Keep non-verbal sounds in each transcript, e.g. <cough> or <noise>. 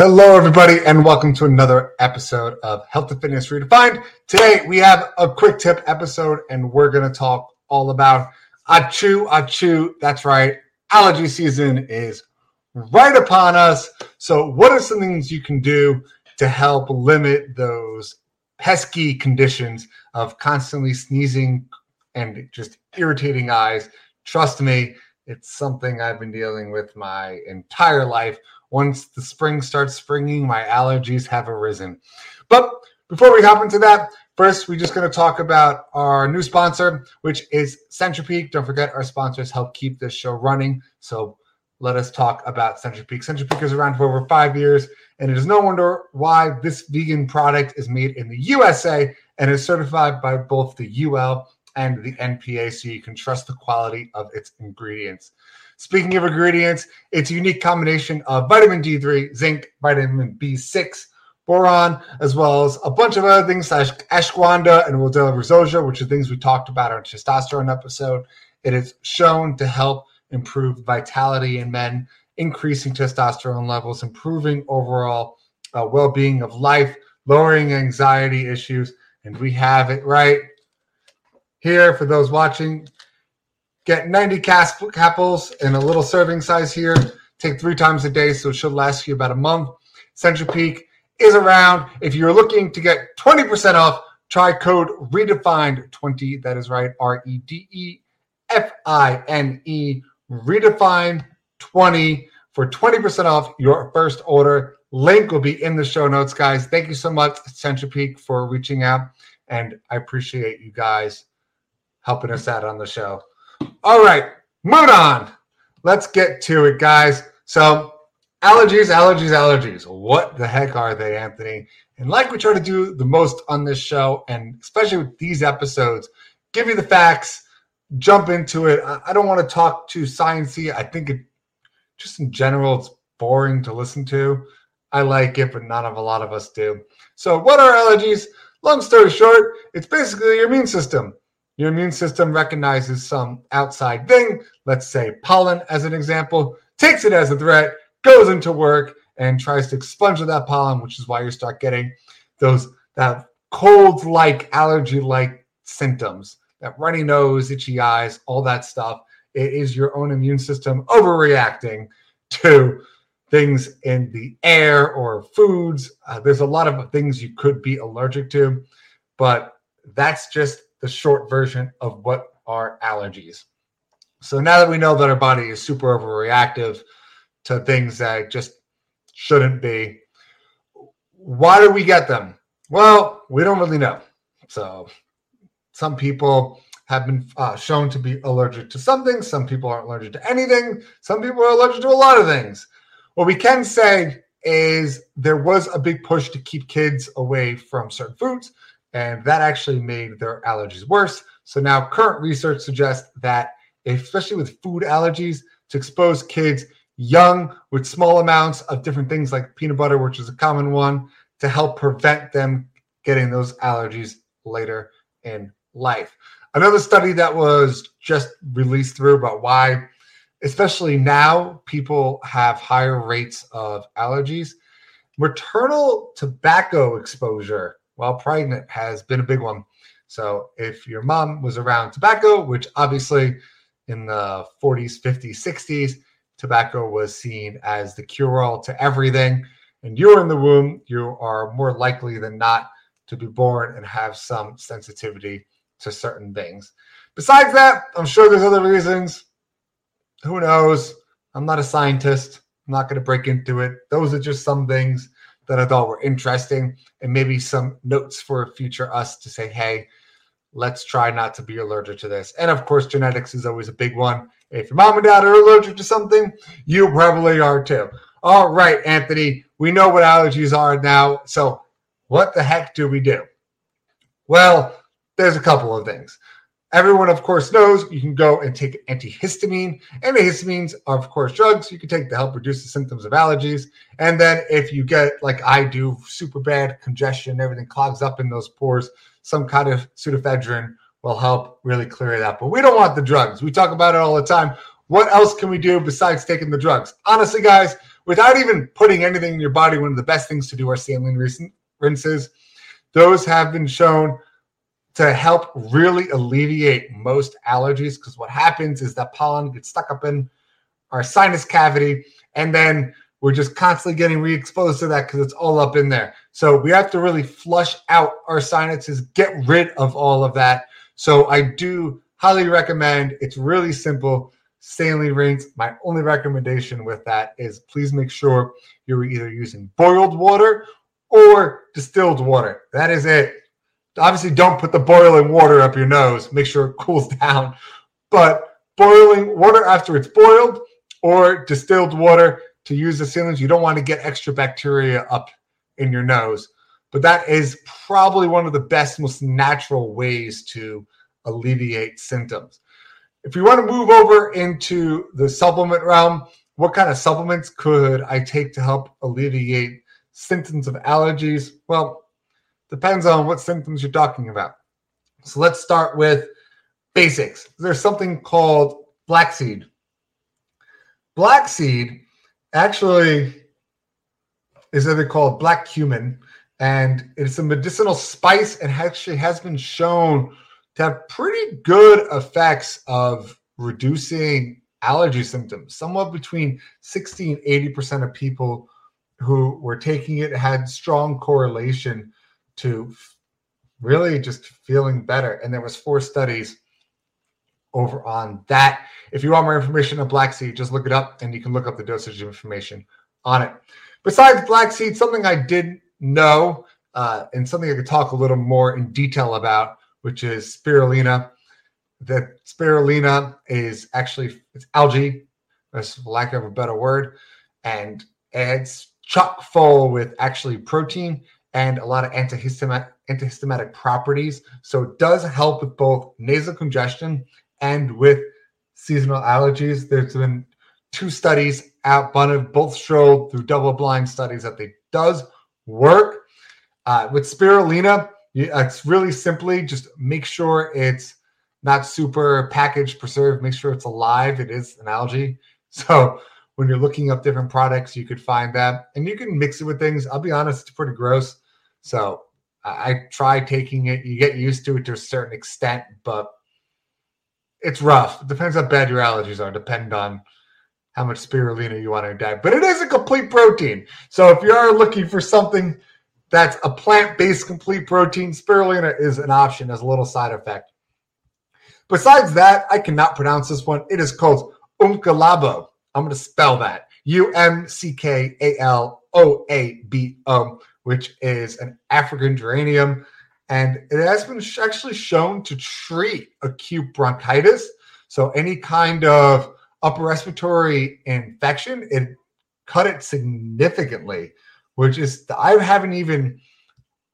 Hello, everybody, and welcome to another episode of Health and Fitness Redefined. Today, we have a quick tip episode, and we're going to talk all about achoo, achoo. That's right, allergy season is right upon us. So, what are some things you can do to help limit those pesky conditions of constantly sneezing and just irritating eyes? Trust me, it's something I've been dealing with my entire life once the spring starts springing, my allergies have arisen. But before we hop into that, first we're just going to talk about our new sponsor, which is Centrapeak. Don't forget, our sponsors help keep this show running. So let us talk about Centrapeak. Centrapeak is around for over five years, and it is no wonder why this vegan product is made in the USA and is certified by both the UL and the NPA, so you can trust the quality of its ingredients. Speaking of ingredients, it's a unique combination of vitamin D3, zinc, vitamin B6, boron, as well as a bunch of other things ashwagandha and rhodiola rosacea, which are things we talked about on testosterone episode. It is shown to help improve vitality in men, increasing testosterone levels, improving overall uh, well-being of life, lowering anxiety issues, and we have it right here for those watching. Get 90 capsules in a little serving size here. Take three times a day, so it should last you about a month. Centrapeak is around. If you're looking to get 20% off, try code redefined20. That is right, R E D E F I N E, redefine 20 for 20% off your first order. Link will be in the show notes, guys. Thank you so much, Centrapeak, for reaching out. And I appreciate you guys helping us out on the show. All right, moving on. Let's get to it, guys. So, allergies, allergies, allergies. What the heck are they, Anthony? And like we try to do the most on this show, and especially with these episodes, give you the facts, jump into it. I don't want to talk too sciencey. I think it just in general, it's boring to listen to. I like it, but not of a lot of us do. So, what are allergies? Long story short, it's basically your immune system. Your immune system recognizes some outside thing, let's say pollen as an example, takes it as a threat, goes into work, and tries to expunge that pollen, which is why you start getting those that cold-like, allergy-like symptoms, that runny nose, itchy eyes, all that stuff. It is your own immune system overreacting to things in the air or foods. Uh, there's a lot of things you could be allergic to, but that's just the short version of what are allergies. So now that we know that our body is super overreactive to things that just shouldn't be, why do we get them? Well, we don't really know. So some people have been uh, shown to be allergic to something. Some people aren't allergic to anything. Some people are allergic to a lot of things. What we can say is there was a big push to keep kids away from certain foods and that actually made their allergies worse. So now current research suggests that, especially with food allergies, to expose kids young with small amounts of different things like peanut butter, which is a common one, to help prevent them getting those allergies later in life. Another study that was just released through about why, especially now, people have higher rates of allergies. Maternal tobacco exposure while pregnant has been a big one. So if your mom was around tobacco, which obviously in the 40s, 50s, 60s, tobacco was seen as the cure all to everything, and you're in the womb, you are more likely than not to be born and have some sensitivity to certain things. Besides that, I'm sure there's other reasons. Who knows? I'm not a scientist. I'm not going to break into it. Those are just some things that I thought were interesting and maybe some notes for future us to say, hey, let's try not to be allergic to this. And of course, genetics is always a big one. If your mom and dad are allergic to something, you probably are too. All right, Anthony, we know what allergies are now. So, what the heck do we do? Well, there's a couple of things. Everyone, of course, knows you can go and take antihistamine. Antihistamines are, of course, drugs you can take to help reduce the symptoms of allergies. And then, if you get, like I do, super bad congestion, everything clogs up in those pores, some kind of pseudoephedrine will help really clear it up. But we don't want the drugs. We talk about it all the time. What else can we do besides taking the drugs? Honestly, guys, without even putting anything in your body. One of the best things to do are saline rinses. Those have been shown to help really alleviate most allergies because what happens is that pollen gets stuck up in our sinus cavity and then we're just constantly getting re-exposed to that because it's all up in there. So we have to really flush out our sinuses, get rid of all of that. So I do highly recommend. It's really simple. Saline rinse. My only recommendation with that is please make sure you're either using boiled water or distilled water. That is it obviously don't put the boiling water up your nose. Make sure it cools <laughs> down. But boiling water after it's boiled or distilled water to use the sealants, you don't want to get extra bacteria up in your nose. But that is probably one of the best, most natural ways to alleviate symptoms. If you want to move over into the supplement realm, what kind of supplements could I take to help alleviate symptoms of allergies? Well, Depends on what symptoms you're talking about. So let's start with basics. There's something called black seed. Black seed actually is either called black cumin, and it's a medicinal spice and actually has been shown to have pretty good effects of reducing allergy symptoms. Somewhat between 60 and 80% of people who were taking it had strong correlation to really just feeling better. And there was four studies over on that. If you want more information on black seed, just look it up and you can look up the dosage information on it. Besides black seed, something I didn't know uh, and something I could talk a little more in detail about, which is spirulina. The spirulina is actually it's algae, for lack of a better word, and it's chock full with actually protein and a lot of antihistaminic, antihistaminic properties. So it does help with both nasal congestion and with seasonal allergies. There's been two studies out, both showed through double-blind studies that it does work. Uh, with spirulina, it's really simply just make sure it's not super packaged, preserved. Make sure it's alive. It is an algae. So when you're looking up different products, you could find that, and you can mix it with things. I'll be honest, it's pretty gross. So I, I try taking it. You get used to it to a certain extent, but it's rough. It depends how bad your allergies are. Depend on how much spirulina you want to diet. But it is a complete protein. So if you are looking for something that's a plant-based complete protein, spirulina is an option as a little side effect. Besides that, I cannot pronounce this one. It is called umckaloabo. I'm going to spell that U M C K A L O A B O, which is an African geranium. And it has been actually shown to treat acute bronchitis. So, any kind of upper respiratory infection, it cut it significantly, which is, I haven't even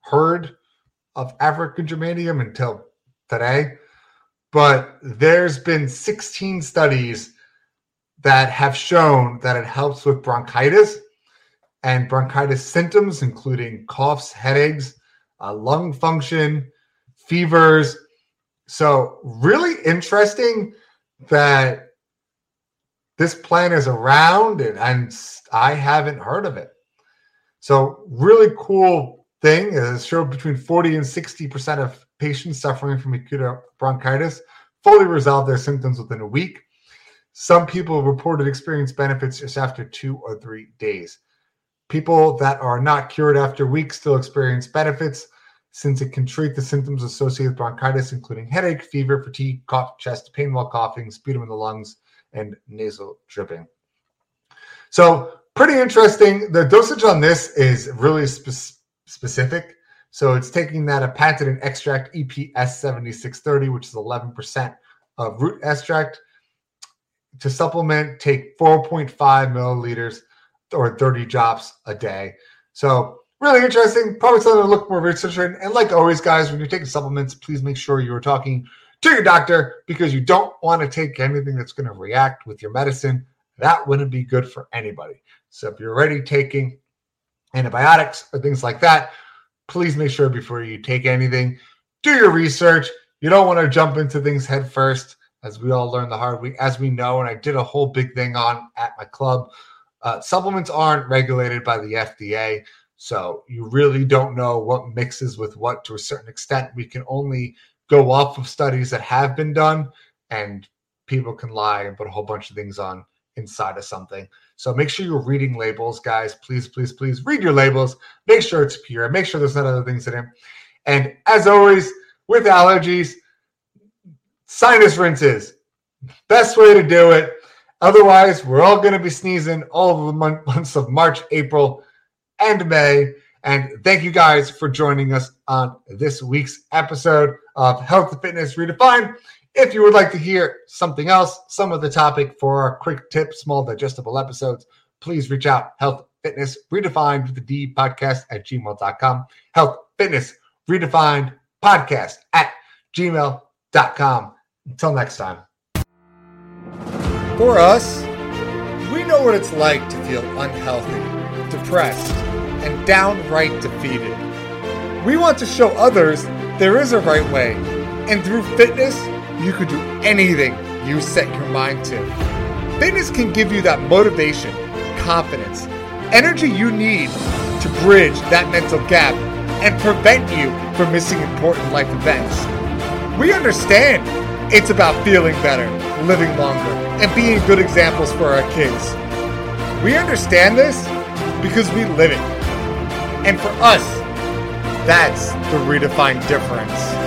heard of African geranium until today. But there's been 16 studies that have shown that it helps with bronchitis and bronchitis symptoms, including coughs, headaches, uh, lung function, fevers. So, really interesting that this plant is around and, and I haven't heard of it. So, really cool thing is it showed between 40 and 60% of patients suffering from acute bronchitis fully resolve their symptoms within a week. Some people reported experience benefits just after two or three days. People that are not cured after weeks still experience benefits since it can treat the symptoms associated with bronchitis, including headache, fever, fatigue, cough, chest pain while coughing, sputum in the lungs, and nasal dripping. So, pretty interesting. The dosage on this is really spe- specific. So, it's taking that a patented extract EPS 7630, which is 11% of root extract to supplement, take 4.5 milliliters or 30 drops a day. So really interesting. Probably something to look more research in. And like always, guys, when you're taking supplements, please make sure you are talking to your doctor because you don't want to take anything that's going to react with your medicine. That wouldn't be good for anybody. So if you're already taking antibiotics or things like that, please make sure before you take anything, do your research. You don't want to jump into things head first as we all learn the hard way, as we know, and I did a whole big thing on at my club Uh, supplements aren't regulated by the FDA, so you really don't know what mixes with what to a certain extent. We can only go off of studies that have been done, and people can lie and put a whole bunch of things on inside of something. So make sure you're reading labels, guys. Please, please, please read your labels. Make sure it's pure. Make sure there's not other things in it. And as always, with allergies, sinus rinses. Best way to do it. Otherwise, we're all going to be sneezing all of the <laughs> months of March, April, and May. And thank you guys for joining us on this week's episode of Health and Fitness Redefined. If you would like to hear something else, some of the topic for our quick tip, small digestible episodes, please reach out. Health Fitness Redefined with the D podcast at gmail.com. Health Fitness Redefined podcast at gmail.com. Until next time. For us, we know what it's like to feel unhealthy, depressed, and downright defeated. We want to show others there is a right way, and through fitness, you could do anything you set your mind to. Fitness can give you that motivation, confidence, energy you need to bridge that mental gap and prevent you from missing important life events. We understand it's about feeling better, living longer, and being good examples for our kids. We understand this because we live it. And for us, that's the redefined difference.